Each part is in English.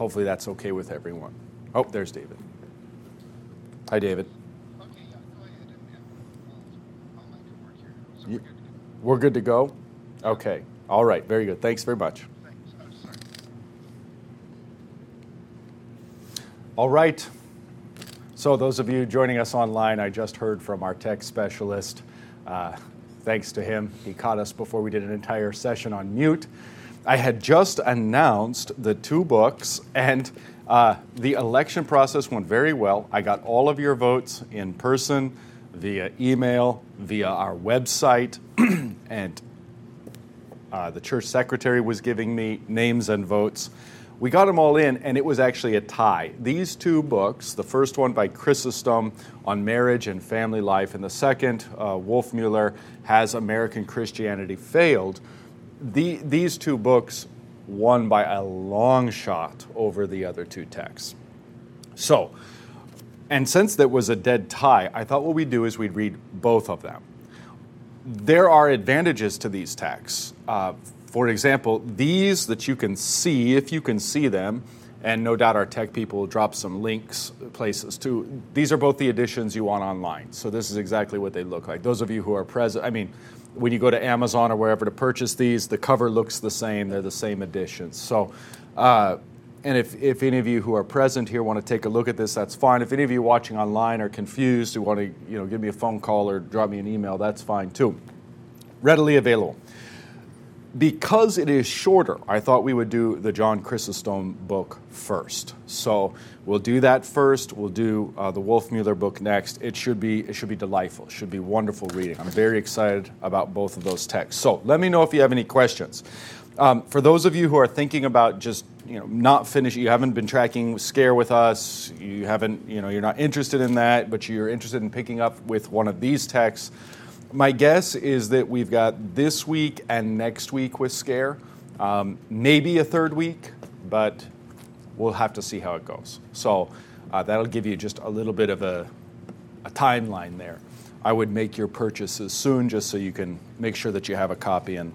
hopefully that's okay with everyone. Oh, there's David. Hi, David. Okay, yeah, go ahead and, and I'll, I'll make it work here. So You- we're good to go. We're good to go? Okay. All right. Very good. Thanks very much. Thanks. I'm. All right. So, those of you joining us online, I just heard from our tech specialist. Uh, thanks to him, he caught us before we did an entire session on mute. I had just announced the two books, and uh, the election process went very well. I got all of your votes in person, via email, via our website, and uh, the church secretary was giving me names and votes. We got them all in, and it was actually a tie. These two books, the first one by Chrysostom on marriage and family life, and the second, uh, Wolfmueller, Has American Christianity Failed? The, these two books won by a long shot over the other two texts. So, and since that was a dead tie, I thought what we'd do is we'd read both of them there are advantages to these texts. Uh, for example, these that you can see, if you can see them, and no doubt our tech people will drop some links places too. These are both the editions you want online. So this is exactly what they look like. Those of you who are present, I mean, when you go to Amazon or wherever to purchase these, the cover looks the same. They're the same editions. So, uh, and if, if any of you who are present here want to take a look at this, that's fine. If any of you watching online are confused, who want to you know, give me a phone call or drop me an email, that's fine too. Readily available. Because it is shorter, I thought we would do the John Chrysostom book first. So we'll do that first. We'll do uh, the Wolfmueller book next. It should be it should be delightful. It should be wonderful reading. I'm very excited about both of those texts. So let me know if you have any questions. Um, for those of you who are thinking about just you know not finishing, you haven't been tracking Scaer with us, you haven't you know you're not interested in that, but you're interested in picking up with one of these texts. My guess is that we've got this week and next week with Scaer, um, maybe a third week, but we'll have to see how it goes. So uh, that'll give you just a little bit of a, a timeline there. I would make your purchases soon just so you can make sure that you have a copy and,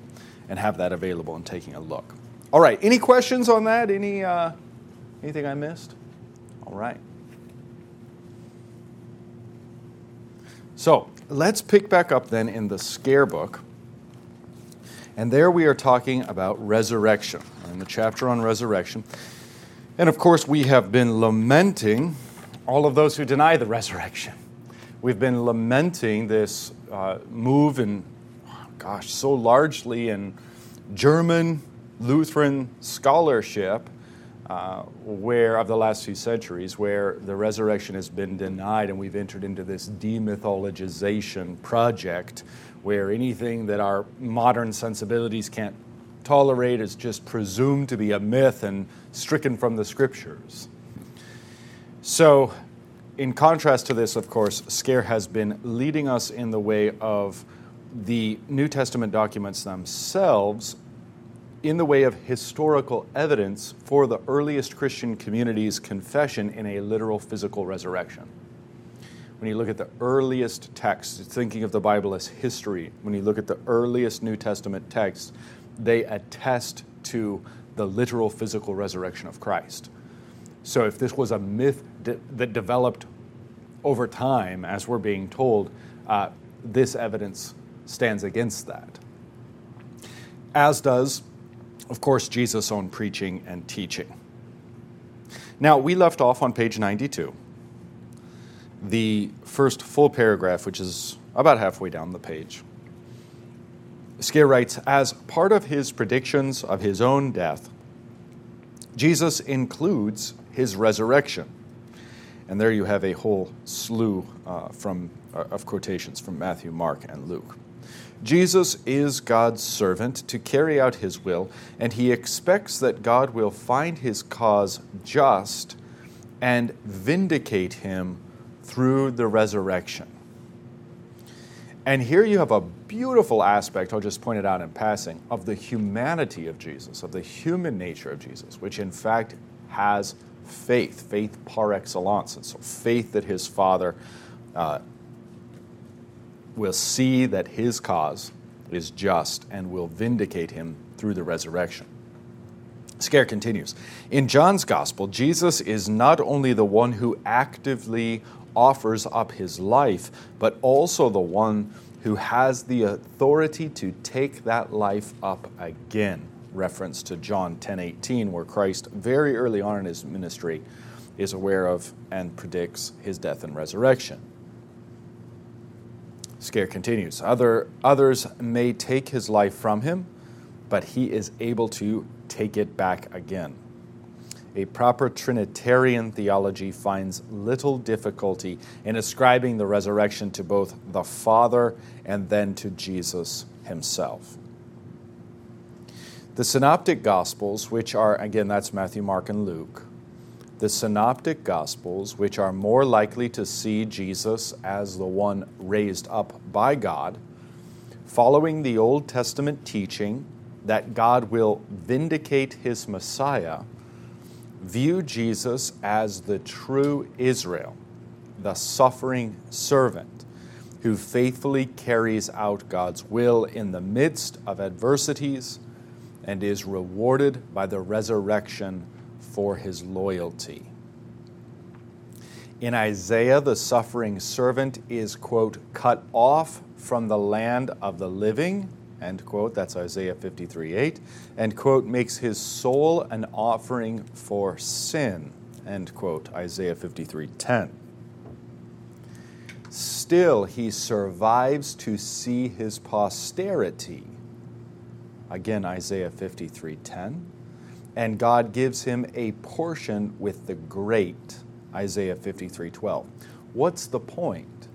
and have that available and taking a look. All right, any questions on that? Any, uh, anything I missed? All right. So let's pick back up then in the Scaer book. And there we are talking about resurrection, in the chapter on resurrection. And of course, we have been lamenting all of those who deny the resurrection. We've been lamenting this uh, move in, gosh, so largely in German Lutheran scholarship uh, where of the last few centuries where the resurrection has been denied and we've entered into this demythologization project where anything that our modern sensibilities can't tolerate is just presumed to be a myth and stricken from the scriptures. So in contrast to this of course Scaer has been leading us in the way of the new testament documents themselves in the way of historical evidence for the earliest Christian community's confession in a literal physical resurrection. When you look at the earliest texts, thinking of the Bible as history, when you look at the earliest New Testament texts, they attest to the literal physical resurrection of Christ. So if this was a myth de- that developed over time, as we're being told, uh, this evidence stands against that. As does of course, Jesus' own preaching and teaching. Now, we left off on page 92, the first full paragraph, which is about halfway down the page. Scaer writes As part of his predictions of his own death, Jesus includes his resurrection. And there you have a whole slew uh, from, uh, of quotations from Matthew, Mark, and Luke. Jesus is God's servant to carry out his will, and he expects that God will find his cause just and vindicate him through the resurrection. And here you have a beautiful aspect, I'll just point it out in passing, of the humanity of Jesus, of the human nature of Jesus, which in fact has faith, faith par excellence. And so faith that his Father uh, will see that his cause is just and will vindicate him through the resurrection. Scaer continues. In John's gospel, Jesus is not only the one who actively offers up his life, but also the one who has the authority to take that life up again. Reference to John 10:18 where Christ very early on in his ministry is aware of and predicts his death and resurrection. Scaer continues. Other, others may take his life from him, but he is able to take it back again. A proper Trinitarian theology finds little difficulty in ascribing the resurrection to both the Father and then to Jesus himself. The Synoptic Gospels, which are, again, that's Matthew, Mark, and Luke, the Synoptic Gospels, which are more likely to see Jesus as the one raised up by God, following the Old Testament teaching that God will vindicate his Messiah, view Jesus as the true Israel, the suffering servant who faithfully carries out God's will in the midst of adversities and is rewarded by the resurrection for his loyalty. In Isaiah, the suffering servant is, quote, cut off from the land of the living, end quote. That's Isaiah 53 8. And, quote, makes his soul an offering for sin, end quote. Isaiah 53 10. Still, he survives to see his posterity. Again, Isaiah 53 10 and God gives him a portion with the great. Isaiah 53:12. What's the point?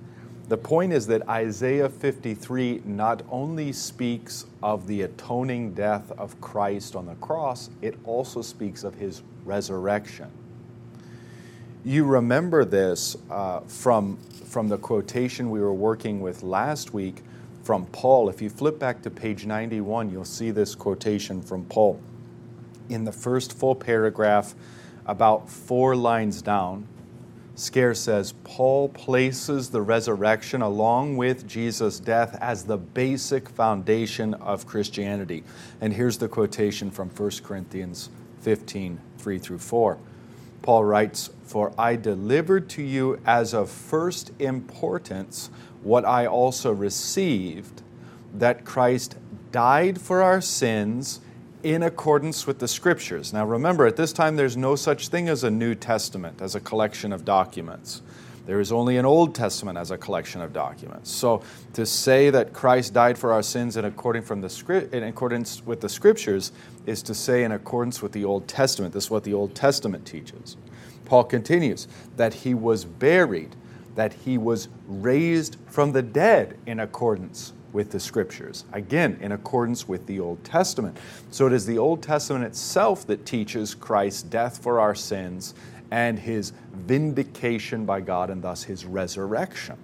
The point is that Isaiah 53 not only speaks of the atoning death of Christ on the cross, it also speaks of his resurrection. You remember this uh, from, from the quotation we were working with last week from Paul. If you flip back to page 91, you'll see this quotation from Paul in the first full paragraph, about four lines down, Scaer says Paul places the resurrection along with Jesus' death as the basic foundation of Christianity. And here's the quotation from 1 Corinthians 15 3 through 4. Paul writes, For I delivered to you as of first importance what I also received that Christ died for our sins in accordance with the scriptures. Now remember, at this time, there's no such thing as a New Testament, as a collection of documents. There is only an Old Testament as a collection of documents. So to say that Christ died for our sins in, according from the in accordance with the scriptures is to say in accordance with the Old Testament. This is what the Old Testament teaches. Paul continues that he was buried, that he was raised from the dead in accordance with the scriptures. Again, in accordance with the Old Testament. So it is the Old Testament itself that teaches Christ's death for our sins and his vindication by God and thus his resurrection.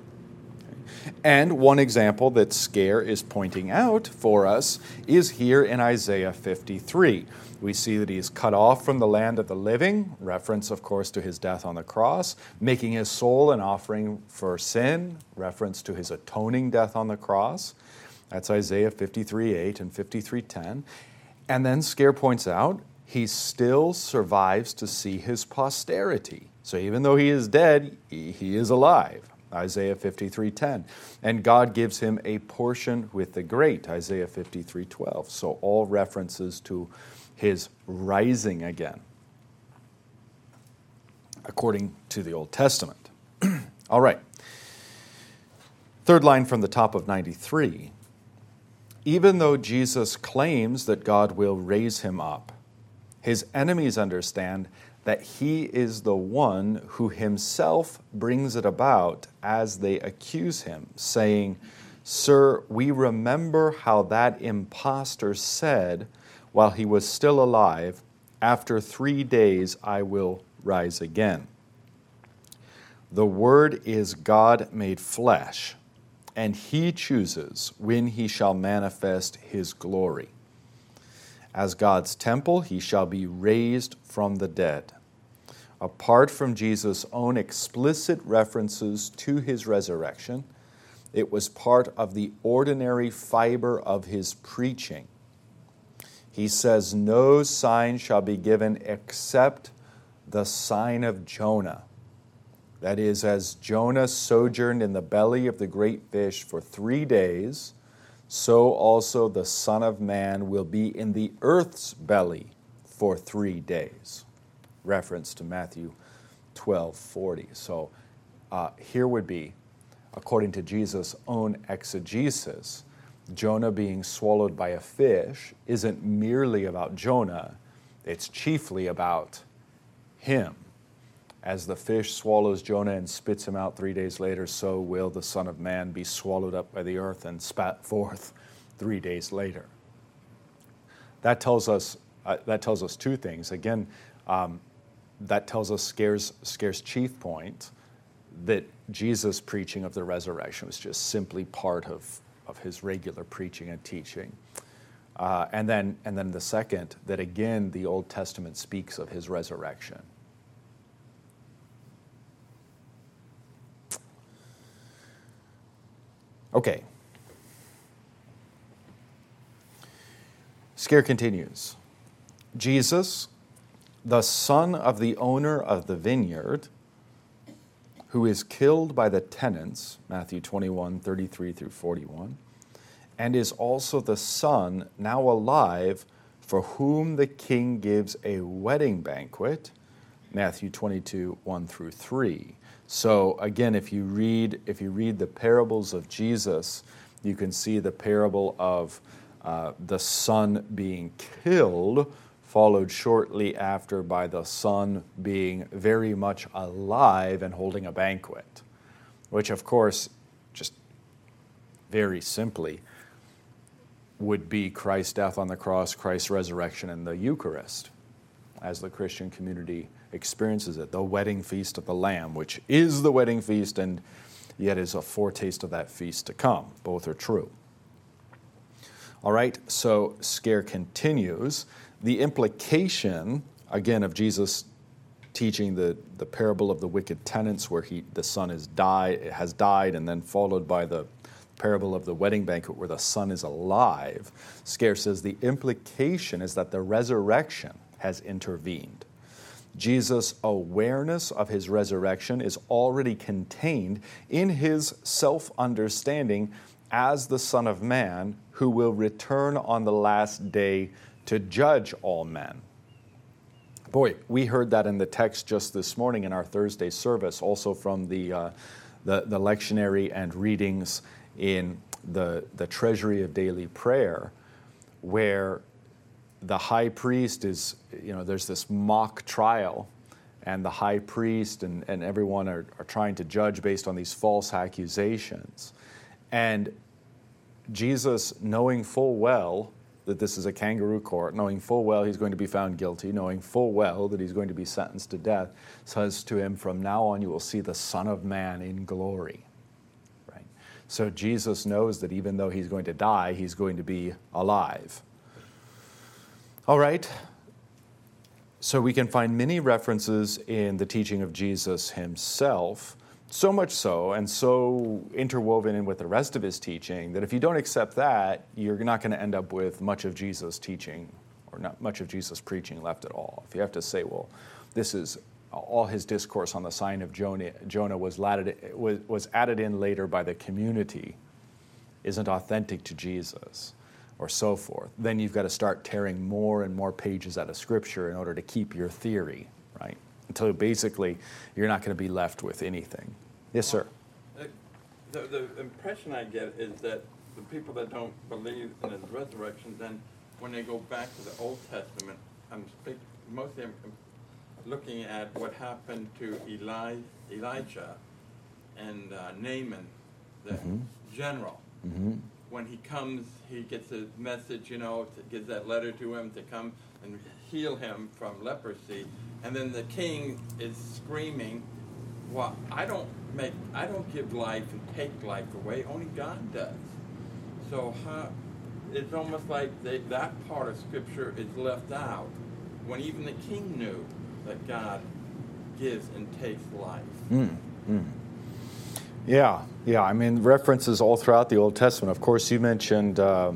And one example that Scaer is pointing out for us is here in Isaiah 53. We see that he is cut off from the land of the living, reference, of course, to his death on the cross, making his soul an offering for sin, reference to his atoning death on the cross. That's Isaiah 53 8 and 53 10. And then Scaer points out he still survives to see his posterity. So even though he is dead, he is alive. Isaiah 53:10. And God gives him a portion with the great, Isaiah 53:12. So all references to his rising again according to the Old Testament. all right. Third line from the top of 93. Even though Jesus claims that God will raise him up, his enemies understand that he is the one who himself brings it about as they accuse him, saying, Sir, we remember how that impostor said while he was still alive, After three days I will rise again. The Word is God made flesh, and he chooses when he shall manifest his glory. As God's temple, he shall be raised from the dead. Apart from Jesus' own explicit references to his resurrection, it was part of the ordinary fiber of his preaching. he says, No sign shall be given except the sign of Jonah. That is, as Jonah sojourned in the belly of the great fish for three days, so also the Son of Man will be in the earth's belly for three days. Reference to Matthew 12 40. So uh, here would be, according to Jesus' own exegesis, Jonah being swallowed by a fish isn't merely about Jonah, it's chiefly about him. As the fish swallows Jonah and spits him out three days later, so will the Son of Man be swallowed up by the earth and spat forth three days later. That tells us, uh, that tells us two things. Again, um, that tells us Scaer's, Scaer's chief point that Jesus' preaching of the resurrection was just simply part of, of his regular preaching and teaching. Uh, and, then, and then the second, that again, the Old Testament speaks of his resurrection. Okay. Scaer continues. Jesus, the son of the owner of the vineyard, who is killed by the tenants, Matthew 21, 33 through 41, and is also the son now alive for whom the king gives a wedding banquet, Matthew 22, 1 through 3. So again, if you read if you read the parables of Jesus, you can see the parable of uh, the son being killed, followed shortly after by the son being very much alive and holding a banquet, which of course, just very simply, would be Christ's death on the cross, Christ's resurrection, and the Eucharist, as the Christian community experiences it, the wedding feast of the Lamb, which is the wedding feast and yet is a foretaste of that feast to come. Both are true. All right, so Scaer continues. The implication, again, of Jesus teaching the, the parable of the wicked tenants, where he, the son is die, has died, and then followed by the parable of the wedding banquet, where the son is alive. Scaer says the implication is that the resurrection has intervened. Jesus' awareness of his resurrection is already contained in his self understanding as the Son of Man who will return on the last day to judge all men. Boy, we heard that in the text just this morning in our Thursday service, also from the, uh, the, the lectionary and readings in the, the Treasury of Daily Prayer, where the high priest is, you know, there's this mock trial, and the high priest and, and everyone are, are trying to judge based on these false accusations. And Jesus, knowing full well that this is a kangaroo court, knowing full well he's going to be found guilty, knowing full well that he's going to be sentenced to death, says to him, From now on you will see the Son of Man in glory. Right? So Jesus knows that even though he's going to die, he's going to be alive. All right. So we can find many references in the teaching of Jesus himself, so much so, and so interwoven in with the rest of his teaching, that if you don't accept that, you're not going to end up with much of Jesus' teaching or not much of Jesus' preaching left at all. If you have to say, well, this is all his discourse on the sign of Jonah, Jonah was, was, was added in later by the community, isn't authentic to Jesus or so forth, then you've got to start tearing more and more pages out of Scripture in order to keep your theory, right? Until basically you're not going to be left with anything. Yes, sir. The, the impression I get is that the people that don't believe in the resurrection, then when they go back to the Old Testament, I'm speak, mostly I'm looking at what happened to Eli, Elijah and uh, Naaman, the mm-hmm. general. Mm-hmm when he comes, he gets a message, you know, gives that letter to him to come and heal him from leprosy. And then the king is screaming, "Well, I don't make, I don't give life and take life away. Only God does." So how, it's almost like they, that part of Scripture is left out when even the king knew that God gives and takes life. Mm, mm. Yeah, yeah. I mean, references all throughout the Old Testament. Of course, you mentioned uh,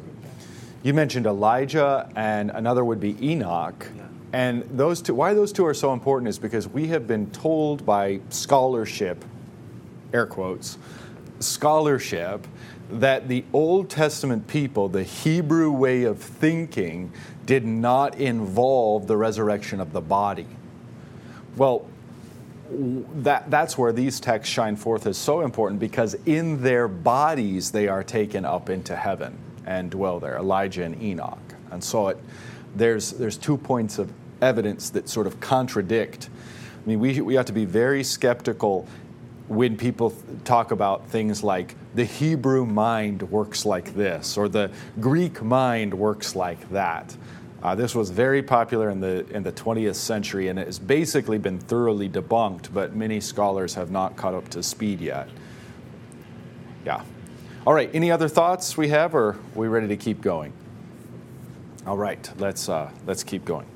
You mentioned Elijah, and another would be Enoch. Yeah. And those two, why those two are so important is because we have been told by scholarship, air quotes, scholarship, that the Old Testament people, the Hebrew way of thinking, did not involve the resurrection of the body. Well, that, that's where these texts shine forth as so important because in their bodies they are taken up into heaven and dwell there Elijah and Enoch. And so it, there's, there's two points of evidence that sort of contradict. I mean, we, we have to be very skeptical when people talk about things like the Hebrew mind works like this or the Greek mind works like that. Uh, this was very popular in the, in the 20th century and it has basically been thoroughly debunked, but many scholars have not caught up to speed yet. Yeah. All right, any other thoughts we have, or are we ready to keep going? All right, let's, uh, let's keep going.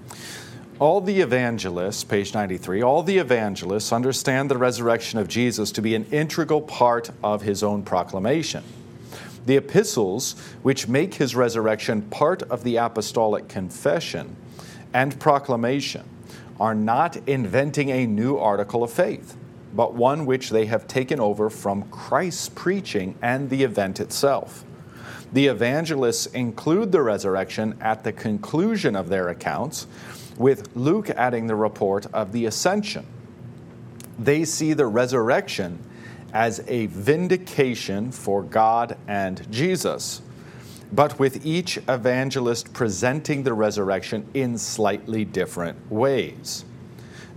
All the evangelists, page 93, all the evangelists understand the resurrection of Jesus to be an integral part of his own proclamation. The epistles, which make his resurrection part of the apostolic confession and proclamation, are not inventing a new article of faith, but one which they have taken over from Christ's preaching and the event itself. The evangelists include the resurrection at the conclusion of their accounts, with Luke adding the report of the ascension. They see the resurrection as a vindication for God and Jesus, but with each evangelist presenting the resurrection in slightly different ways.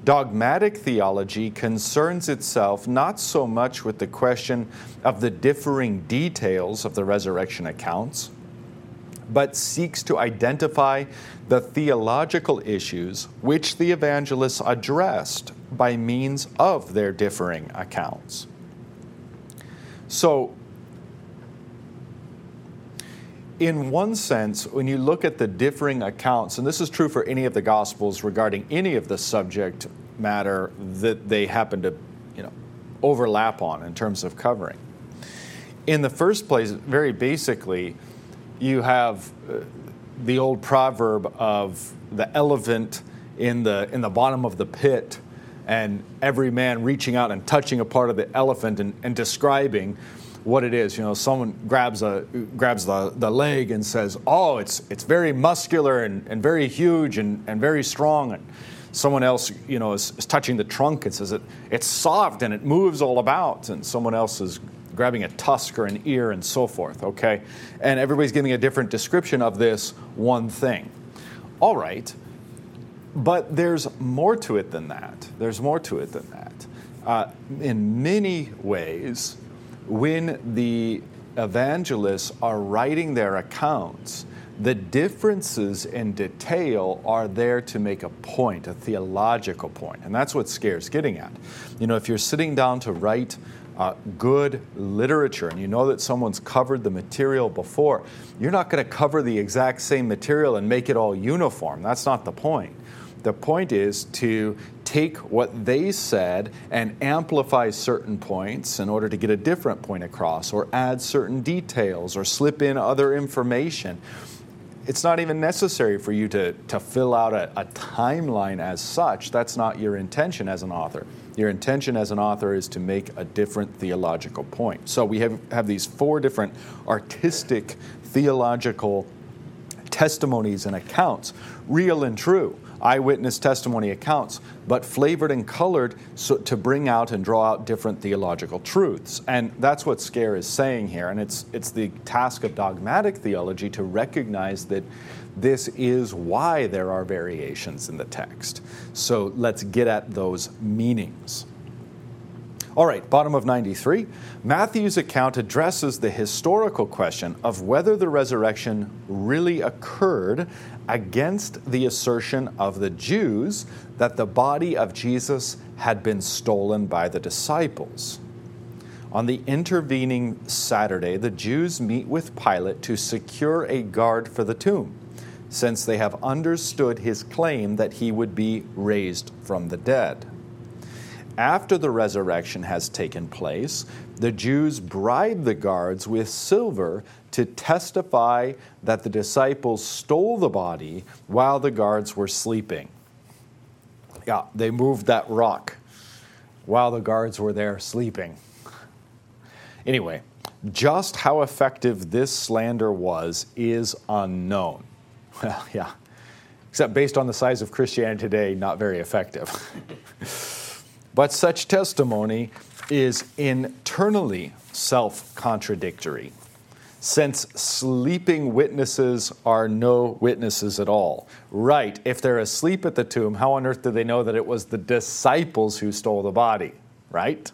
Dogmatic theology concerns itself not so much with the question of the differing details of the resurrection accounts, but seeks to identify the theological issues which the evangelists addressed by means of their differing accounts. So, in one sense, when you look at the differing accounts, and this is true for any of the Gospels regarding any of the subject matter that they happen to, you know, overlap on in terms of covering. In the first place, very basically, you have uh, the old proverb of the elephant in the in the bottom of the pit and every man reaching out and touching a part of the elephant and, and describing what it is. You know, someone grabs a grabs the, the leg and says, "Oh, it's it's very muscular and, and very huge and, and very strong." And someone else, you know, is, is touching the trunk and says it it's soft and it moves all about. And someone else is grabbing a tusk or an ear and so forth. Okay, and everybody's giving a different description of this one thing. All right. But there's more to it than that. There's more to it than that. Uh, in many ways, when the evangelists are writing their accounts, the differences in detail are there to make a point, a theological point. And that's what Scaer's getting at. You know, if you're sitting down to write uh, good literature and you know that someone's covered the material before, you're not going to cover the exact same material and make it all uniform. That's not the point. The point is to take what they said and amplify certain points in order to get a different point across, or add certain details, or slip in other information. It's not even necessary for you to, to fill out a, a timeline as such. That's not your intention as an author. Your intention as an author is to make a different theological point. So we have, have these four different artistic theological testimonies and accounts, real and true eyewitness testimony accounts, but flavored and colored so, to bring out and draw out different theological truths. And that's what Scaer is saying here. And it's, it's the task of dogmatic theology to recognize that this is why there are variations in the text. So let's get at those meanings. All right, bottom of 93. Matthew's account addresses the historical question of whether the resurrection really occurred against the assertion of the Jews that the body of Jesus had been stolen by the disciples. On the intervening Saturday, the Jews meet with Pilate to secure a guard for the tomb, since they have understood his claim that he would be raised from the dead. After the resurrection has taken place, the Jews bribe the guards with silver to testify that the disciples stole the body while the guards were sleeping. Yeah, they moved that rock while the guards were there sleeping. Anyway, just how effective this slander was is unknown. Well, yeah, except based on the size of Christianity today, not very effective. but such testimony is internally self contradictory, since sleeping witnesses are no witnesses at all. Right, if they're asleep at the tomb, how on earth do they know that it was the disciples who stole the body? Right?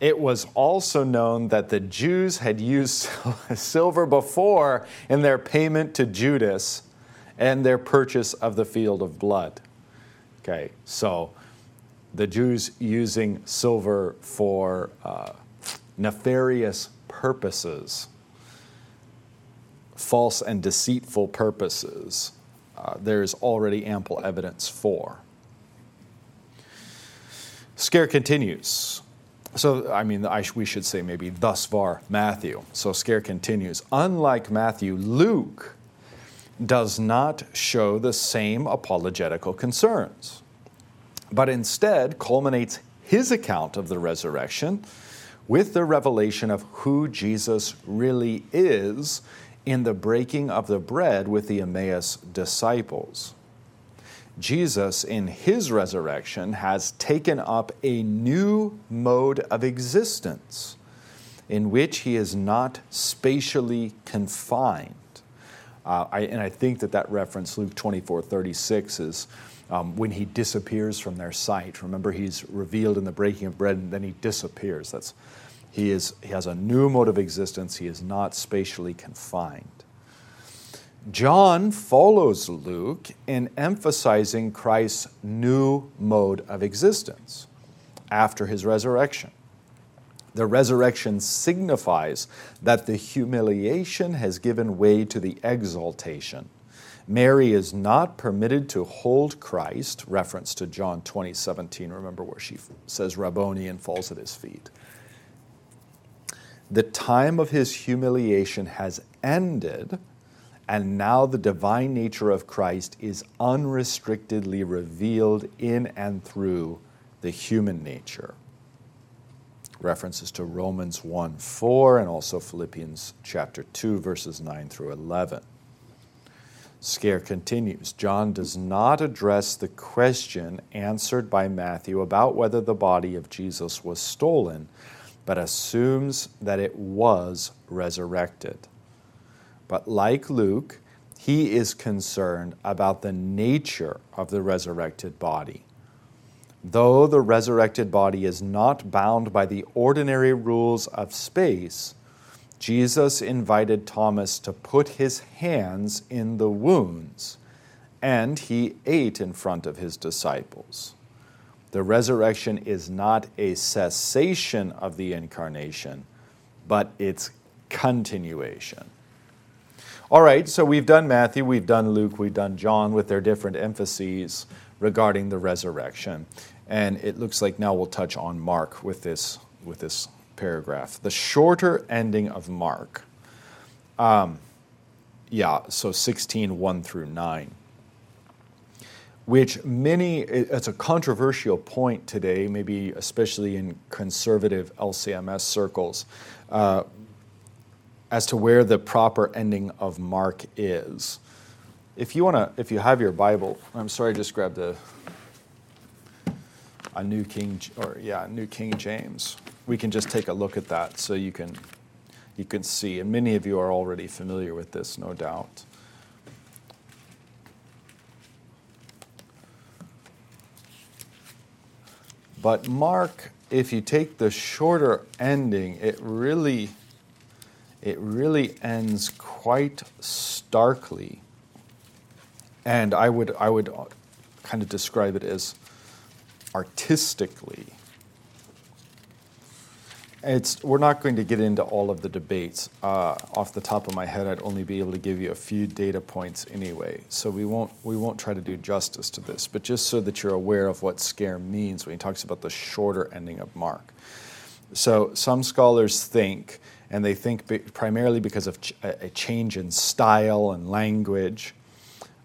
It was also known that the Jews had used silver before in their payment to Judas and their purchase of the field of blood. Okay, so the Jews using silver for uh, nefarious purposes, false and deceitful purposes, uh, there's already ample evidence for. Scaer continues. So, I mean, I, we should say maybe thus far Matthew. So, Scaer continues. Unlike Matthew, Luke does not show the same apologetical concerns, but instead culminates his account of the resurrection with the revelation of who Jesus really is in the breaking of the bread with the Emmaus disciples. Jesus, in his resurrection, has taken up a new mode of existence in which he is not spatially confined. Uh, I, and I think that that reference, Luke 24 36, is um, when he disappears from their sight. Remember, he's revealed in the breaking of bread and then he disappears. That's, he, is, he has a new mode of existence, he is not spatially confined. John follows Luke in emphasizing Christ's new mode of existence after his resurrection. The resurrection signifies that the humiliation has given way to the exaltation. Mary is not permitted to hold Christ, reference to John 20, 17. Remember where she says Rabboni and falls at his feet. The time of his humiliation has ended and now the divine nature of Christ is unrestrictedly revealed in and through the human nature. References to Romans 1 4 and also Philippians chapter 2, verses 9 through 11. Scaer continues. John does not address the question answered by Matthew about whether the body of Jesus was stolen, but assumes that it was resurrected. But like Luke, he is concerned about the nature of the resurrected body. Though the resurrected body is not bound by the ordinary rules of space, Jesus invited Thomas to put his hands in the wounds, and he ate in front of his disciples. The resurrection is not a cessation of the incarnation, but its continuation. All right, so we've done Matthew, we've done Luke, we've done John with their different emphases regarding the resurrection. And it looks like now we'll touch on Mark with this, with this paragraph. The shorter ending of Mark. Um, yeah, so 16, 1 through 9. Which many, it's a controversial point today, maybe especially in conservative LCMS circles. Uh, as to where the proper ending of Mark is. If you want to, if you have your Bible, I'm sorry, I just grabbed a, a New King, or yeah, New King James. We can just take a look at that so you can, you can see. And many of you are already familiar with this, no doubt. But Mark, if you take the shorter ending, it really it really ends quite starkly. And I would, I would kind of describe it as artistically. It's we're not going to get into all of the debates. Uh, off the top of my head, I'd only be able to give you a few data points anyway. So we won't we won't try to do justice to this. But just so that you're aware of what Scaer means when he talks about the shorter ending of Mark. So some scholars think, and they think be, primarily because of ch- a change in style and language,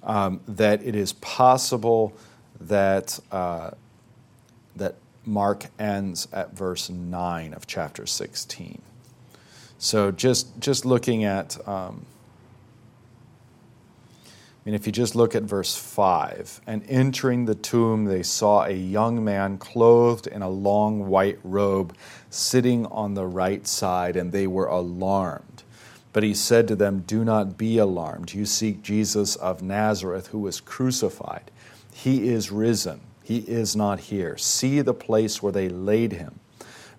um, that it is possible that uh, that Mark ends at verse 9 of chapter 16. So just, just looking at, um, I mean, if you just look at verse 5, and entering the tomb, they saw a young man clothed in a long white robe sitting on the right side, and they were alarmed. But he said to them, Do not be alarmed. You seek Jesus of Nazareth, who was crucified. He is risen he is not here. See the place where they laid him.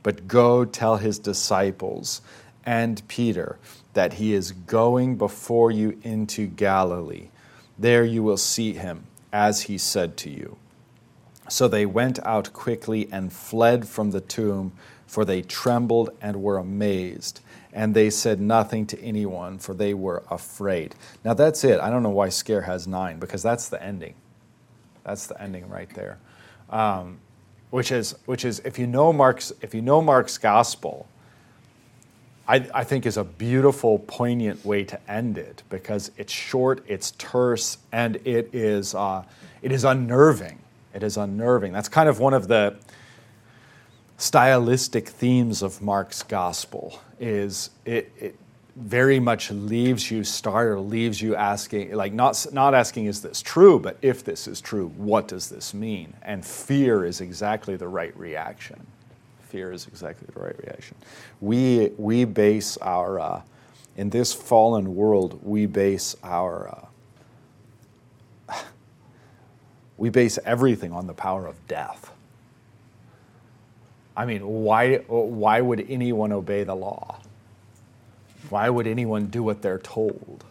But go tell his disciples and Peter that he is going before you into Galilee. There you will see him, as he said to you. So they went out quickly and fled from the tomb, for they trembled and were amazed. And they said nothing to anyone, for they were afraid. Now that's it. I don't know why Scaer has nine, because that's the ending. That's the ending right there. Um, which is which is if you know Mark's if you know Mark's gospel, I, I think is a beautiful, poignant way to end it because it's short, it's terse, and it is uh, it is unnerving. It is unnerving. That's kind of one of the stylistic themes of Mark's gospel. Is it, it very much leaves you startled, leaves you asking, like not, not asking, is this true, but if this is true, what does this mean? And fear is exactly the right reaction. Fear is exactly the right reaction. We, we base our, uh, in this fallen world, we base our, uh, we base everything on the power of death. I mean, why, why would anyone obey the law? Why would anyone do what they're told?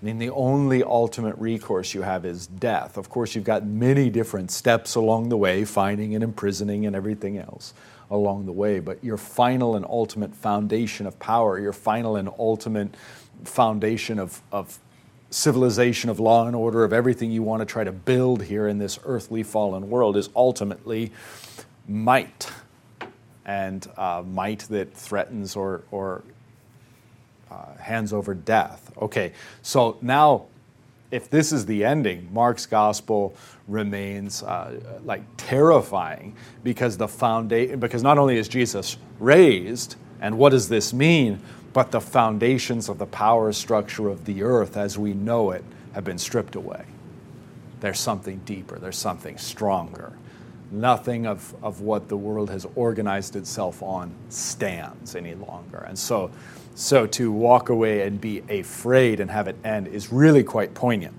I mean, the only ultimate recourse you have is death. Of course, you've got many different steps along the way, finding and imprisoning and everything else along the way. But your final and ultimate foundation of power, your final and ultimate foundation of, of civilization, of law and order, of everything you want to try to build here in this earthly fallen world is ultimately might. And uh, might that threatens or, or uh, hands over death. Okay, so now if this is the ending, Mark's gospel remains uh, like terrifying because the foundation because not only is Jesus raised, and what does this mean? But the foundations of the power structure of the earth as we know it have been stripped away. There's something deeper, there's something stronger. Nothing of, of what the world has organized itself on stands any longer. And so so to walk away and be afraid and have it end is really quite poignant.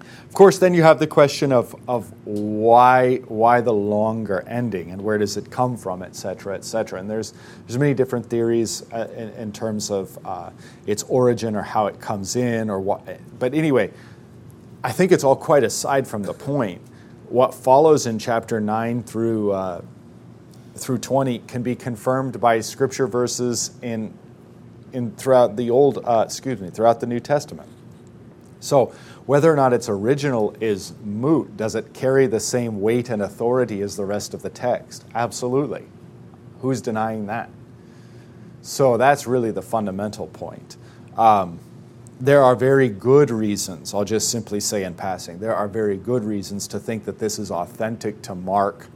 Of course, then you have the question of, of why, why the longer ending and where does it come from, et cetera, et cetera. And there's, there's many different theories uh, in, in, terms of uh, its origin or how it comes in or what. But anyway, I think it's all quite aside from the point. What follows in chapter 9 through, uh, through 20 can be confirmed by scripture verses in in throughout the old, uh, excuse me, throughout the New Testament. So whether or not its original is moot, does it carry the same weight and authority as the rest of the text? Absolutely. Who's denying that? So that's really the fundamental point. Um, there are very good reasons, I'll just simply say in passing, there are very good reasons to think that this is authentic to Mark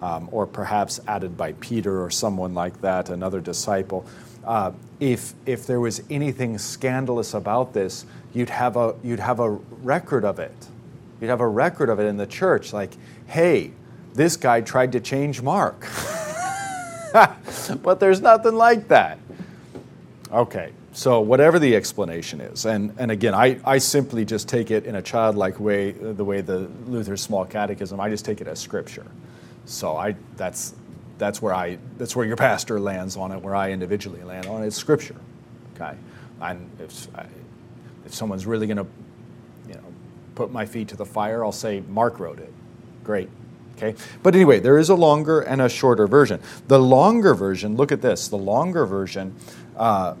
um, or perhaps added by Peter or someone like that, another disciple. Uh, if, if there was anything scandalous about this, you'd have, a, you'd have a record of it. You'd have a record of it in the church, like, hey, this guy tried to change Mark. but there's nothing like that. Okay, so whatever the explanation is, and, and again, I, I simply just take it in a childlike way, the way the Luther's small catechism, I just take it as scripture. So I, that's, that's where I that's where your pastor lands on it, where I individually land on it. It's scripture, okay. And if if someone's really going to, you know, put my feet to the fire, I'll say Mark wrote it. Great, Okay? But anyway, there is a longer and a shorter version. The longer version, look at this, the longer version uh,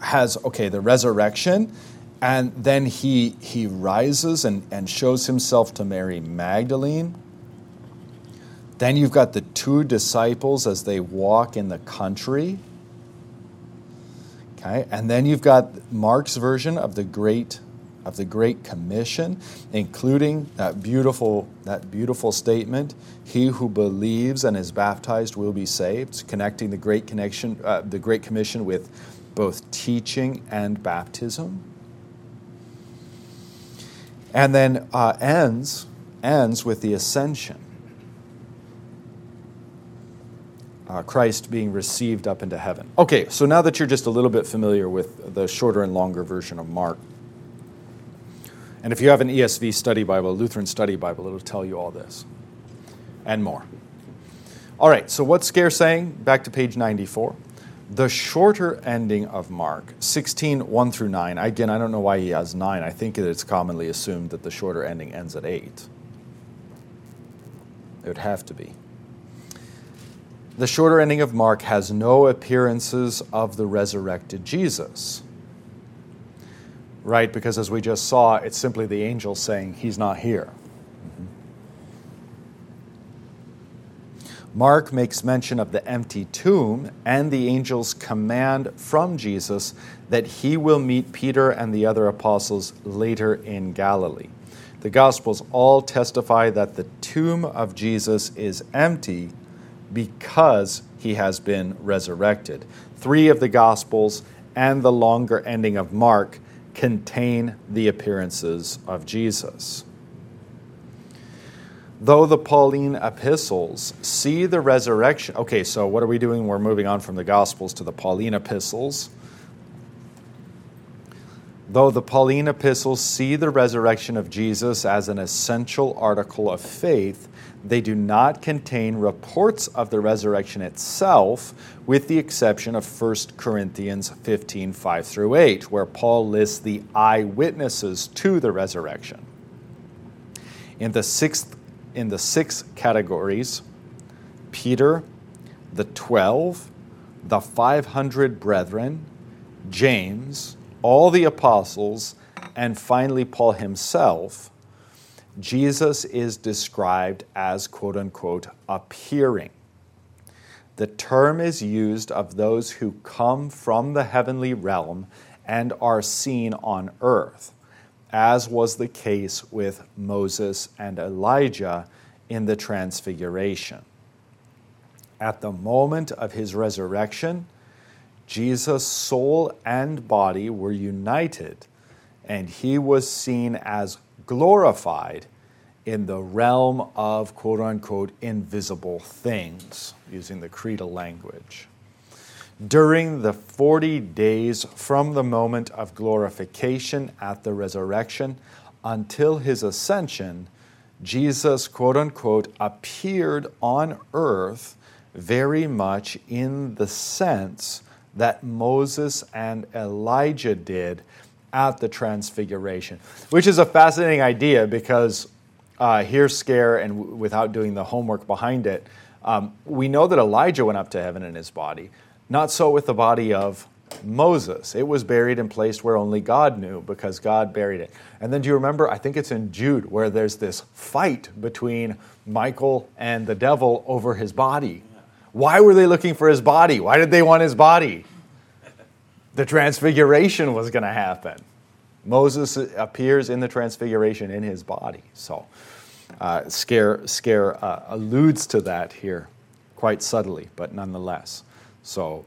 has, okay, the resurrection, and then he, he rises and, and shows himself to Mary Magdalene. Then you've got the two disciples as they walk in the country. Okay, and then you've got Mark's version of the great of the Great Commission, including that beautiful, that beautiful statement, he who believes and is baptized will be saved, connecting the Great, connection, uh, the Great Commission with both teaching and baptism. And then uh, ends, ends with the ascension. Uh, Christ being received up into heaven. Okay, so now that you're just a little bit familiar with the shorter and longer version of Mark, and if you have an ESV study Bible, Lutheran study Bible, it'll tell you all this and more. All right, so what's Scaer saying? Back to page 94. The shorter ending of Mark, 16, 1 through 9. Again, I don't know why he has 9. I think it's commonly assumed that the shorter ending ends at 8. It would have to be. The shorter ending of Mark has no appearances of the resurrected Jesus right? Because as we just saw, it's simply the angel saying, He's not here. Mm-hmm. Mark makes mention of the empty tomb and the angel's command from Jesus that he will meet Peter and the other apostles later in Galilee. The Gospels all testify that the tomb of Jesus is empty because he has been resurrected. Three of the Gospels and the longer ending of Mark contain the appearances of Jesus. Though the Pauline epistles see the resurrection, okay, so what are we doing? We're moving on from the Gospels to the Pauline epistles. Though the Pauline epistles see the resurrection of Jesus as an essential article of faith, they do not contain reports of the resurrection itself, with the exception of 1 Corinthians 15 5 through 8, where Paul lists the eyewitnesses to the resurrection. In the, sixth, in the six categories, Peter, the 12, the 500 brethren, James, all the apostles, and finally Paul himself Jesus is described as quote unquote appearing. The term is used of those who come from the heavenly realm and are seen on earth, as was the case with Moses and Elijah in the Transfiguration. At the moment of his resurrection, Jesus' soul and body were united, and he was seen as glorified in the realm of quote unquote invisible things, using the creedal language. During the 40 days from the moment of glorification at the resurrection until his ascension, Jesus, quote unquote, appeared on earth very much in the sense that Moses and Elijah did at the Transfiguration, which is a fascinating idea because uh, here's Scaer, and w- without doing the homework behind it, um, we know that Elijah went up to heaven in his body. Not so with the body of Moses. It was buried in place where only God knew because God buried it. And then do you remember? I think it's in Jude where there's this fight between Michael and the devil over his body. Why were they looking for his body? Why did they want his body? The transfiguration was going to happen. Moses appears in the transfiguration in his body. So, uh, Scaer, Scaer uh, alludes to that here quite subtly, but nonetheless. So,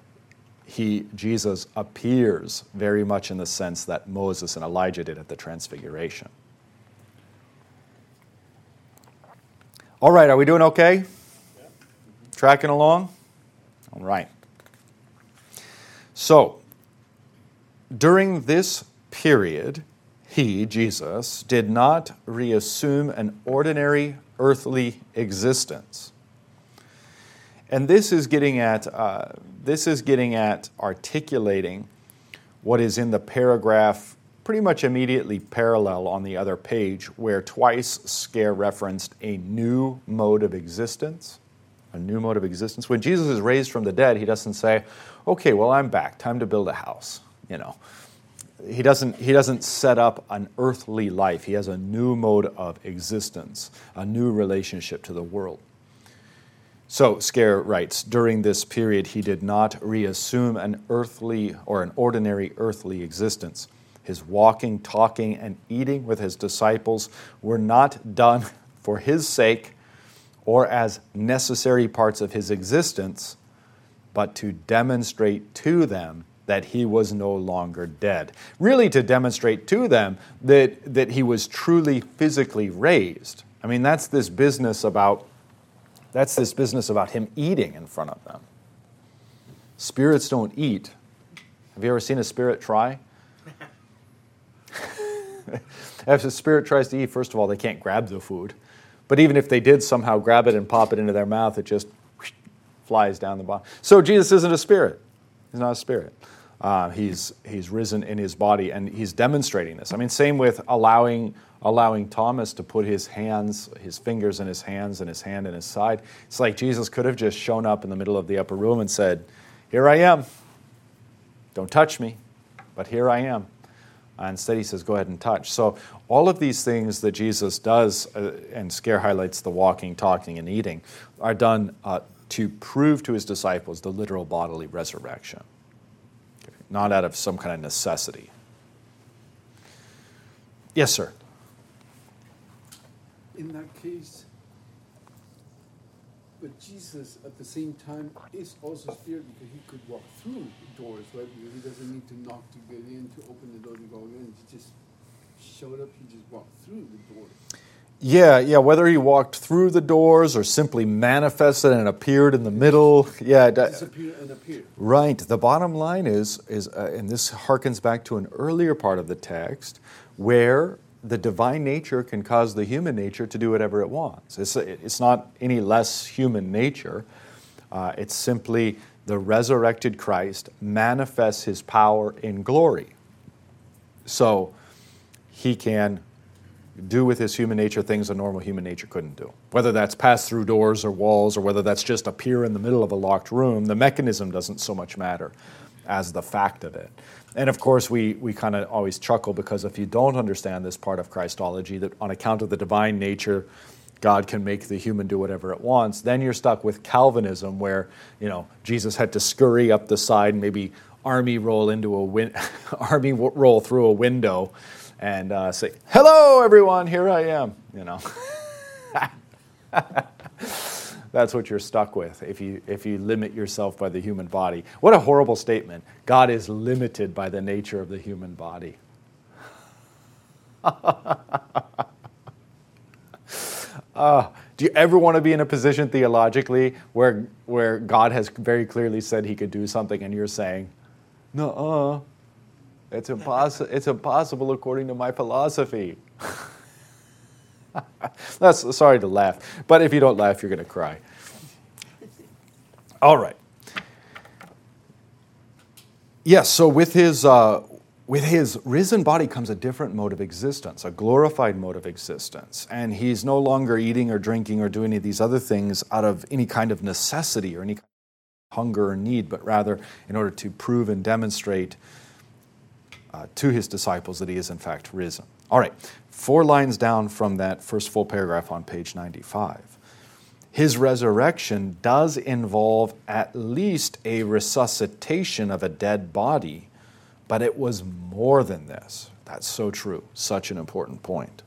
he, Jesus appears very much in the sense that Moses and Elijah did at the transfiguration. All right, are we doing okay? Tracking along? All right. So, during this period, he, Jesus, did not reassume an ordinary earthly existence. And this is getting at, uh, this is getting at articulating what is in the paragraph pretty much immediately parallel on the other page, where twice Scaer referenced a new mode of existence. A new mode of existence. When Jesus is raised from the dead, he doesn't say, okay, well, I'm back. Time to build a house. You know, he doesn't, he doesn't set up an earthly life. He has a new mode of existence, a new relationship to the world. So, Scaer writes During this period, he did not reassume an earthly or an ordinary earthly existence. His walking, talking, and eating with his disciples were not done for his sake or as necessary parts of his existence, but to demonstrate to them that he was no longer dead. Really, to demonstrate to them that, that he was truly physically raised. I mean, that's this business about that's this business about him eating in front of them. Spirits don't eat. Have you ever seen a spirit try? if a spirit tries to eat, first of all, they can't grab the food. But even if they did somehow grab it and pop it into their mouth, it just flies down the bottom. So Jesus isn't a spirit. He's not a spirit. Uh, he's, he's risen in his body and he's demonstrating this. I mean, same with allowing, allowing Thomas to put his hands, his fingers in his hands and his hand in his side. It's like Jesus could have just shown up in the middle of the upper room and said, Here I am. Don't touch me, but here I am. Uh, instead, he says, Go ahead and touch. So, all of these things that Jesus does, uh, and Scaer highlights the walking, talking, and eating, are done uh, to prove to his disciples the literal bodily resurrection not out of some kind of necessity. Yes, sir. In that case, but Jesus at the same time is also spirit because he could walk through doors, right? Because he doesn't need to knock to get in, to open the door to go in. He just showed up, he just walked through the door. Yeah, yeah, whether he walked through the doors or simply manifested and appeared in the middle. Yeah, disappeared and appeared. Right. The bottom line is is uh, and this harkens back to an earlier part of the text where the divine nature can cause the human nature to do whatever it wants. It's, it's not any less human nature. Uh, it's simply the resurrected Christ manifests his power in glory. So he can do with his human nature things a normal human nature couldn't do. Whether that's pass through doors or walls, or whether that's just appear in the middle of a locked room, the mechanism doesn't so much matter as the fact of it. And of course, we, we kind of always chuckle because if you don't understand this part of Christology, that on account of the divine nature, God can make the human do whatever it wants, then you're stuck with Calvinism, where you know Jesus had to scurry up the side and maybe army roll into a win- army roll through a window and uh, say, "Hello, everyone. Here I am." You know. That's what you're stuck with if you, if you limit yourself by the human body. What a horrible statement. God is limited by the nature of the human body. uh, do you ever want to be in a position theologically where, where God has very clearly said he could do something and you're saying, no, uh, it's, impossible. it's impossible according to my philosophy. That's sorry to laugh, but if you don't laugh, you're going to cry. All right. Yes. So with his uh, with his risen body comes a different mode of existence, a glorified mode of existence, and he's no longer eating or drinking or doing any of these other things out of any kind of necessity or any kind of hunger or need, but rather in order to prove and demonstrate uh, to his disciples that he is in fact risen. All right, four lines down from that first full paragraph on page 95. His resurrection does involve at least a resuscitation of a dead body, but it was more than this. That's so true, such an important point.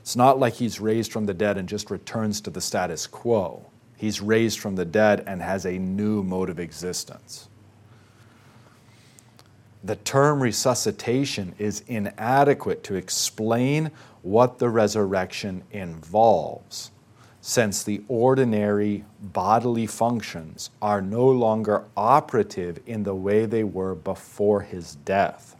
It's not like he's raised from the dead and just returns to the status quo. He's raised from the dead and has a new mode of existence the term resuscitation is inadequate to explain what the resurrection involves, since the ordinary bodily functions are no longer operative in the way they were before his death.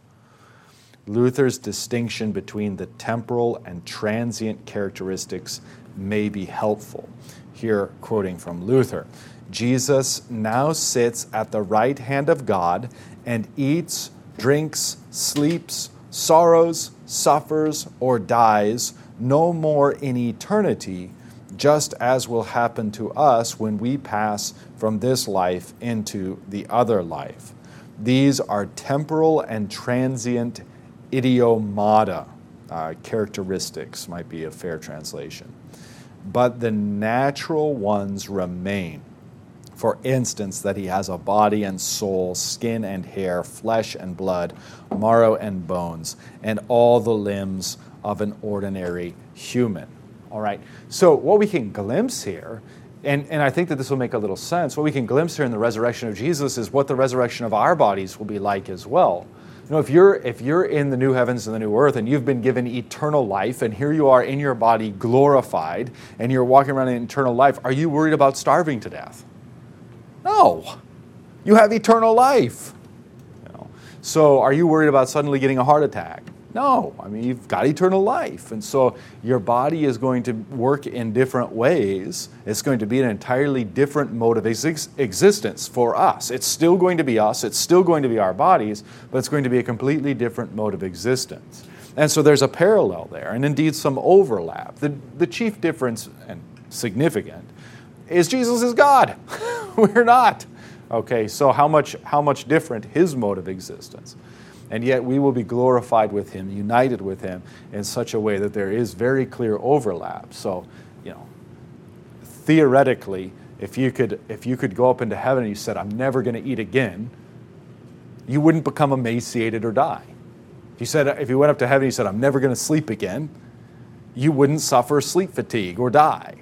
Luther's distinction between the temporal and transient characteristics may be helpful. Here, quoting from Luther Jesus now sits at the right hand of God and eats drinks, sleeps, sorrows, suffers, or dies no more in eternity, just as will happen to us when we pass from this life into the other life. These are temporal and transient idiomata, uh, characteristics, might be a fair translation. But the natural ones remain. For instance, that he has a body and soul, skin and hair, flesh and blood, marrow and bones, and all the limbs of an ordinary human. All right, so what we can glimpse here and, and I think that this will make a little sense. What we can glimpse here in the resurrection of Jesus is what the resurrection of our bodies will be like as well. You know, if you're if you're in the new heavens and the new earth and you've been given eternal life and here you are in your body glorified and you're walking around in eternal life, are you worried about starving to death? No. You have eternal life. You know? So are you worried about suddenly getting a heart attack? No, I mean, you've got eternal life. And so your body is going to work in different ways. It's going to be an entirely different mode of ex- existence for us. It's still going to be us, it's still going to be our bodies, but it's going to be a completely different mode of existence. And so there's a parallel there, and indeed some overlap. The, the chief difference, and significant, is Jesus is God. We're not. Okay, so how much, how much different his mode of existence? and yet we will be glorified with him, united with him in such a way that there is very clear overlap. So, you know, theoretically, if you could if you could go up into heaven and you said, I'm never going to eat again, you wouldn't become emaciated or die. If you said if you went up to heaven and you said, I'm never going to sleep again, you wouldn't suffer sleep fatigue or die.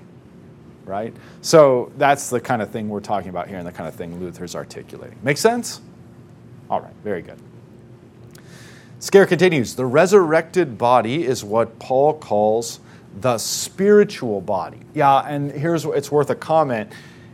Right? So that's the kind of thing we're talking about here and the kind of thing Luther's articulating. Make sense? All right, very good. Scaer continues The resurrected body is what Paul calls the spiritual body. Yeah, and here's it's worth a comment.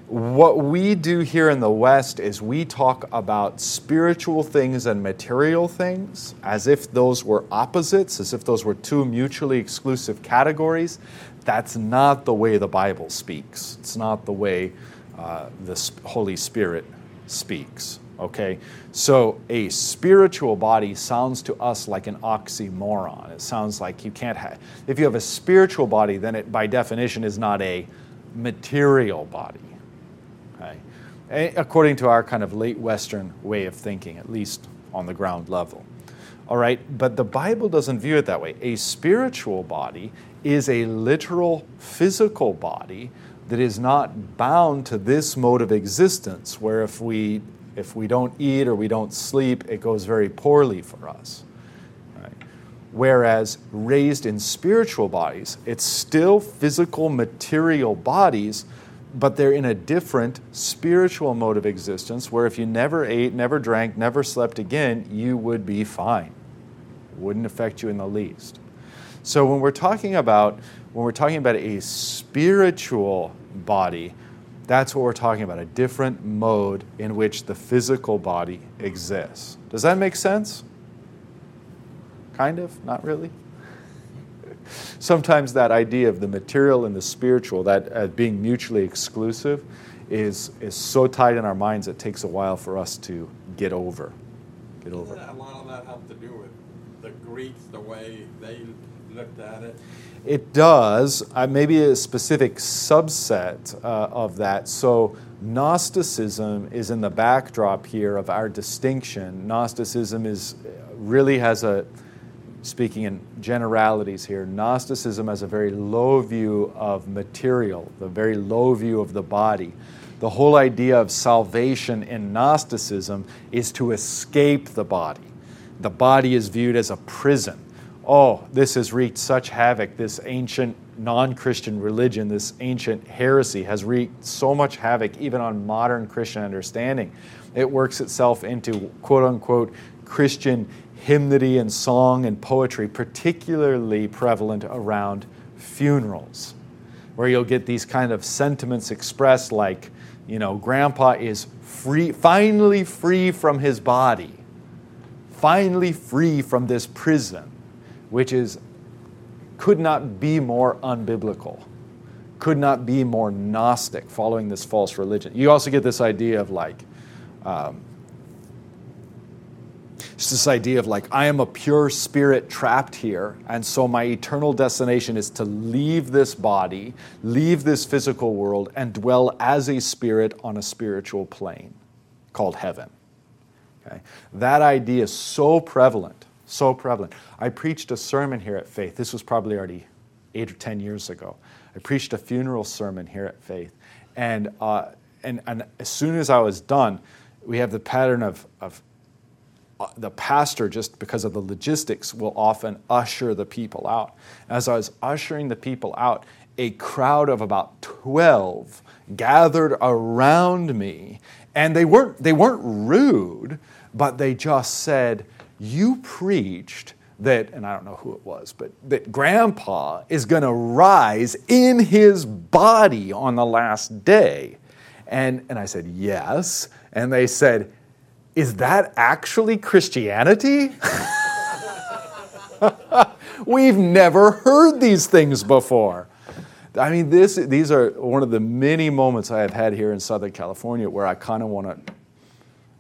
What we do here in the West is we talk about spiritual things and material things as if those were opposites, as if those were two mutually exclusive categories. That's not the way the Bible speaks. It's not the way uh, the Holy Spirit speaks. Okay? So a spiritual body sounds to us like an oxymoron. It sounds like you can't have, if you have a spiritual body, then it by definition is not a material body. Okay? According to our kind of late Western way of thinking, at least on the ground level. All right? But the Bible doesn't view it that way. A spiritual body is a literal physical body that is not bound to this mode of existence, where if we if we don't eat or we don't sleep, it goes very poorly for us. Right? Whereas raised in spiritual bodies, it's still physical, material bodies, but they're in a different spiritual mode of existence where if you never ate, never drank, never slept again, you would be fine. Wouldn't affect you in the least. So when we're talking about when we're talking about a spiritual body, that's what we're talking about a different mode in which the physical body exists. Does that make sense? Kind of? Not really? Sometimes that idea of the material and the spiritual, that uh, being mutually exclusive, is, is so tight in our minds it takes a while for us to get over. Get over. Doesn't a lot of that have to do with the Greeks, the way they looked at it? It does, uh, maybe a specific subset uh, of that. So, Gnosticism is in the backdrop here of our distinction. Gnosticism is really has a, speaking in generalities here, Gnosticism has a very low view of material, the very low view of the body. The whole idea of salvation in Gnosticism is to escape the body. The body is viewed as a prison oh, this has wreaked such havoc. This ancient non Christian religion, this ancient heresy has wreaked so much havoc even on modern Christian understanding. It works itself into quote unquote Christian hymnody and song and poetry, particularly prevalent around funerals, where you'll get these kind of sentiments expressed like, you know, grandpa is free, finally free from his body, finally free from this prison which is could not be more unbiblical, could not be more Gnostic, following this false religion. You also get this idea of like, um, Just this idea of like, I am a pure spirit trapped here, and so my eternal destination is to leave this body, leave this physical world, and dwell as a spirit on a spiritual plane called heaven. Okay? That idea is so prevalent, so prevalent. I preached a sermon here at Faith. This was probably already eight or ten years ago. I preached a funeral sermon here at Faith. And, uh, and, and as soon as I was done, we have the pattern of, of uh, the pastor, just because of the logistics, will often usher the people out. As I was ushering the people out, a crowd of about 12 gathered around me, and they weren't, they weren't rude, but they just said, You preached that, and I don't know who it was, but that grandpa is going to rise in his body on the last day. And, and I said, Yes. And they said, Is that actually Christianity? We've never heard these things before. I mean, this, these are one of the many moments I have had here in Southern California where I kind of want to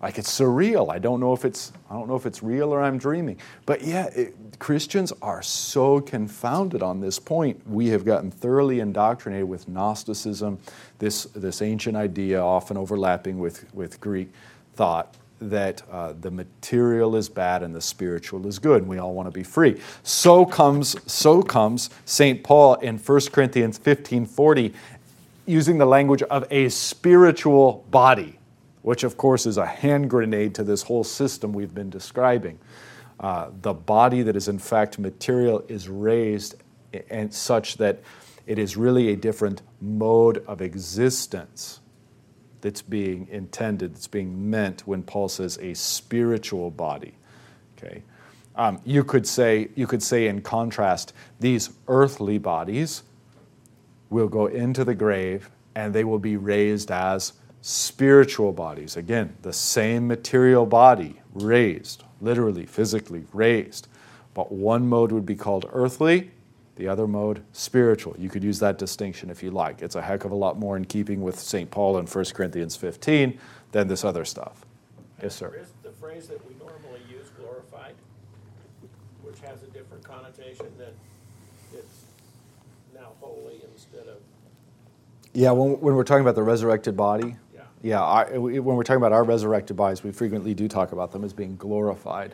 like it's surreal. I don't know if it's I don't know if it's real or I'm dreaming. But yeah, it, Christians are so confounded on this point. We have gotten thoroughly indoctrinated with Gnosticism, this this ancient idea, often overlapping with with Greek thought, that uh, the material is bad and the spiritual is good, and we all want to be free. So comes so comes Saint Paul in 1 Corinthians 15:40, using the language of a spiritual body which of course is a hand grenade to this whole system we've been describing. Uh, the body that is in fact material is raised and such that it is really a different mode of existence that's being intended, that's being meant when Paul says a spiritual body. Okay, um, you could say you could say in contrast, these earthly bodies will go into the grave and they will be raised as spiritual bodies. Again, the same material body, raised, literally, physically raised. But one mode would be called earthly, the other mode spiritual. You could use that distinction if you like. It's a heck of a lot more in keeping with St. Paul in 1 Corinthians 15 than this other stuff. Yes, sir. Is the phrase that we normally use, glorified, which has a different connotation that it's now holy instead of, Yeah, when, when we're talking about the resurrected body, yeah. Yeah, our, when we're talking about our resurrected bodies, we frequently do talk about them as being glorified.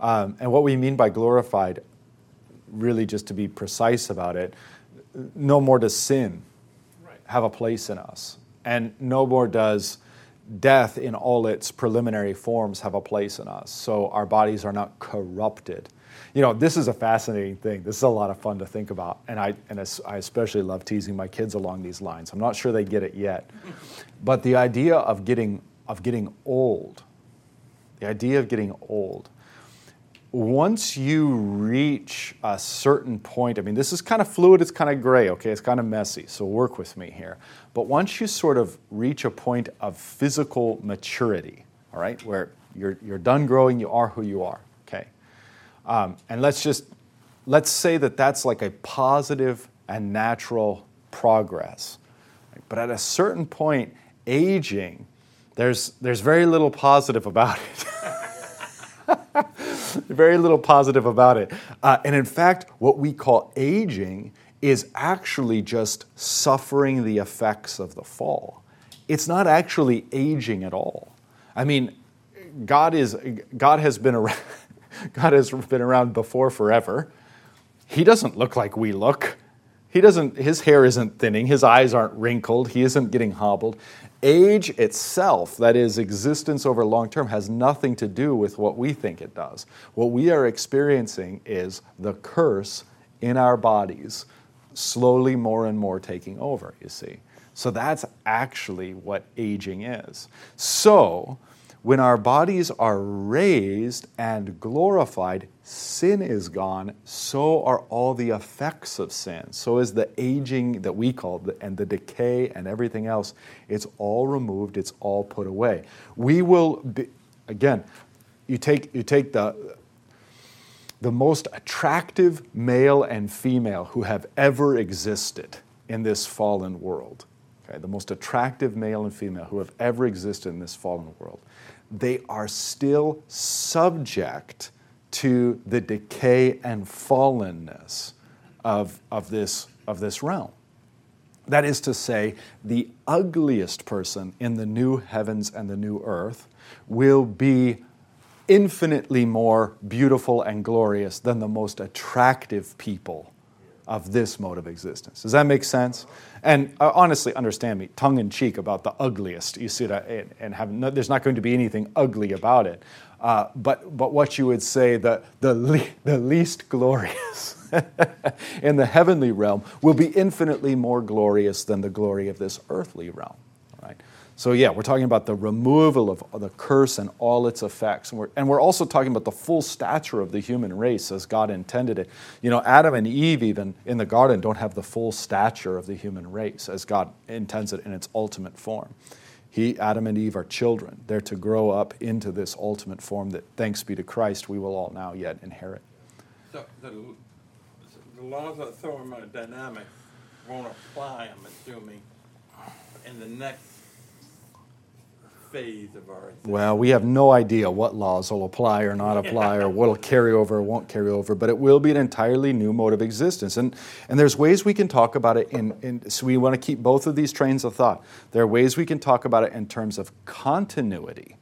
Um, and what we mean by glorified, really just to be precise about it, no more does sin Right. have a place in us. And no more does death in all its preliminary forms have a place in us. So our bodies are not corrupted. You know, this is a fascinating thing. This is a lot of fun to think about. And I, and I especially love teasing my kids along these lines. I'm not sure they get it yet. But the idea of getting, of getting old, the idea of getting old, once you reach a certain point, I mean, this is kind of fluid, it's kind of gray, okay? It's kind of messy, so work with me here. But once you sort of reach a point of physical maturity, all right, where you're, you're done growing, you are who you are, okay? Um, and let's just, let's say that that's like a positive and natural progress. But at a certain point, aging, there's, there's very little positive about it. very little positive about it. Uh, and in fact, what we call aging is actually just suffering the effects of the fall. It's not actually aging at all. I mean, God is God has been around God has been around before forever. He doesn't look like we look. He doesn't his hair isn't thinning, his eyes aren't wrinkled, he isn't getting hobbled. Age itself, that is existence over long term has nothing to do with what we think it does. What we are experiencing is the curse in our bodies slowly more and more taking over, you see. So that's actually what aging is. So, when our bodies are raised and glorified, sin is gone, so are all the effects of sin. So is the aging that we call the, and the decay and everything else. It's all removed, it's all put away. We will be, again, you take, you take the, the most attractive male and female who have ever existed in this fallen world. okay, the most attractive male and female who have ever existed in this fallen world, they are still subject to the decay and fallenness of, of, this, of this realm. That is to say, the ugliest person in the new heavens and the new earth will be infinitely more beautiful and glorious than the most attractive people of this mode of existence. Does that make sense? And uh, honestly, understand me, tongue in cheek about the ugliest. You see that, and, and have no, there's not going to be anything ugly about it. Uh, but, but what you would say, the, the, le- the least glorious in the heavenly realm will be infinitely more glorious than the glory of this earthly realm. Right? So, yeah, we're talking about the removal of the curse and all its effects. And we're, and we're also talking about the full stature of the human race as God intended it. You know, Adam and Eve, even in the garden, don't have the full stature of the human race as God intends it in its ultimate form. He, Adam and Eve are children. They're to grow up into this ultimate form that, thanks be to Christ, we will all now yet inherit. So the, the laws of thermodynamics won't apply, I'm assuming, in the next phase of our existence. Well, we have no idea what laws will apply or not apply, or what'll carry over or won't carry over, but it will be an entirely new mode of existence. And, and there's ways we can talk about it in, in, so we want to keep both of these trains of thought. There are ways we can talk about it in terms of continuity.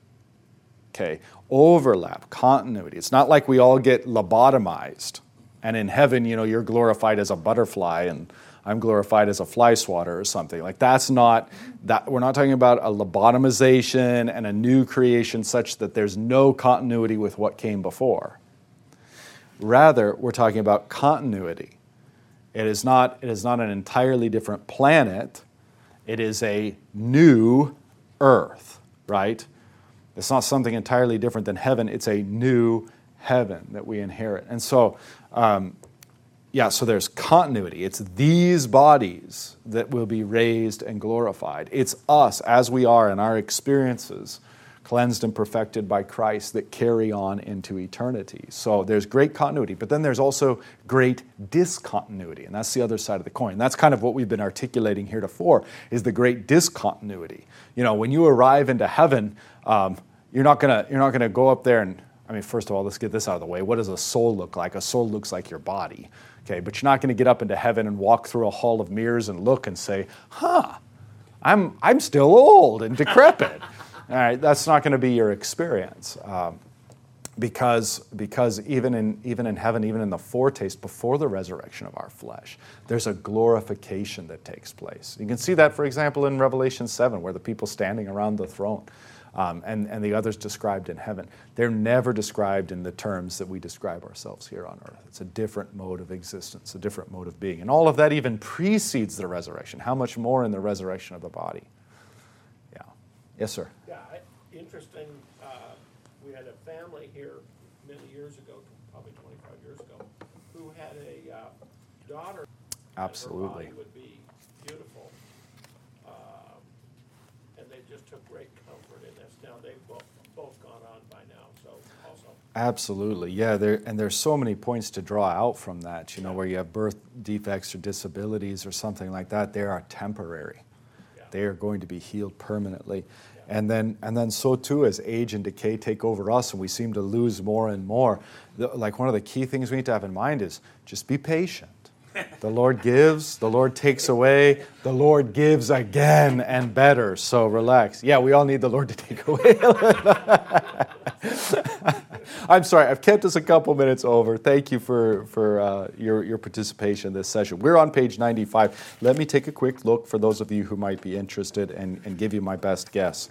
Okay, overlap, continuity. It's not like we all get lobotomized, and in heaven, you know, you're glorified as a butterfly and I'm glorified as a fly swatter or something. Like that's not that we're not talking about a lobotomization and a new creation such that there's no continuity with what came before. Rather, we're talking about continuity. It is not, it is not an entirely different planet. It is a new earth, right? It's not something entirely different than heaven. It's a new heaven that we inherit. And so, um, yeah, so there's continuity. It's these bodies that will be raised and glorified. It's us as we are in our experiences, cleansed and perfected by Christ, that carry on into eternity. So there's great continuity, but then there's also great discontinuity, and that's the other side of the coin. That's kind of what we've been articulating heretofore, is the great discontinuity. You know, when you arrive into heaven, um, you're not gonna you're not gonna go up there and I mean, first of all, let's get this out of the way. What does a soul look like? A soul looks like your body. Okay, but you're not going to get up into heaven and walk through a hall of mirrors and look and say, huh, I'm, I'm still old and decrepit. All right, that's not going to be your experience. Um, because, because even, in, even in heaven, even in the foretaste before the resurrection of our flesh, there's a glorification that takes place. You can see that, for example, in Revelation 7, where the people standing around the throne um, and, and the others described in heaven. They're never described in the terms that we describe ourselves here on earth. It's a different mode of existence, a different mode of being. And all of that even precedes the resurrection. How much more in the resurrection of the body? Yeah. Yes, sir. Yeah, interesting, uh, we had a family here many years ago, probably twenty-five years ago, who had a uh, daughter. Absolutely. Her body would be beautiful. Um, And they just took great comfort in this. Now, they've both, both gone on by now, so also. Absolutely, yeah. There and there's so many points to draw out from that. You know, where you have birth defects or disabilities or something like that, they are temporary. Yeah. They are going to be healed permanently, and then and then so too as age and decay take over us, and we seem to lose more and more. The, like one of the key things we need to have in mind is just be patient. The Lord gives, the Lord takes away, the Lord gives again and better. So relax. Yeah, we all need the Lord to take away. I'm sorry, I've kept us a couple minutes over. Thank you for, for uh, your, your participation in this session. We're on page 95. Let me take a quick look for those of you who might be interested and, and give you my best guess.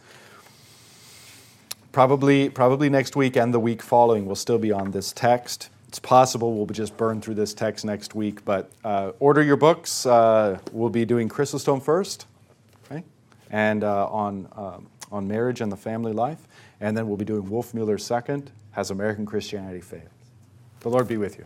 Probably, probably next week and the week following, we'll still be on this text. It's possible we'll just burn through this text next week, but uh, order your books. Uh, we'll be doing Chrysostom first, okay? and uh, on, um, on marriage and the family life. And then we'll be doing Wolfmueller second, Has American Christianity Failed? The Lord be with you.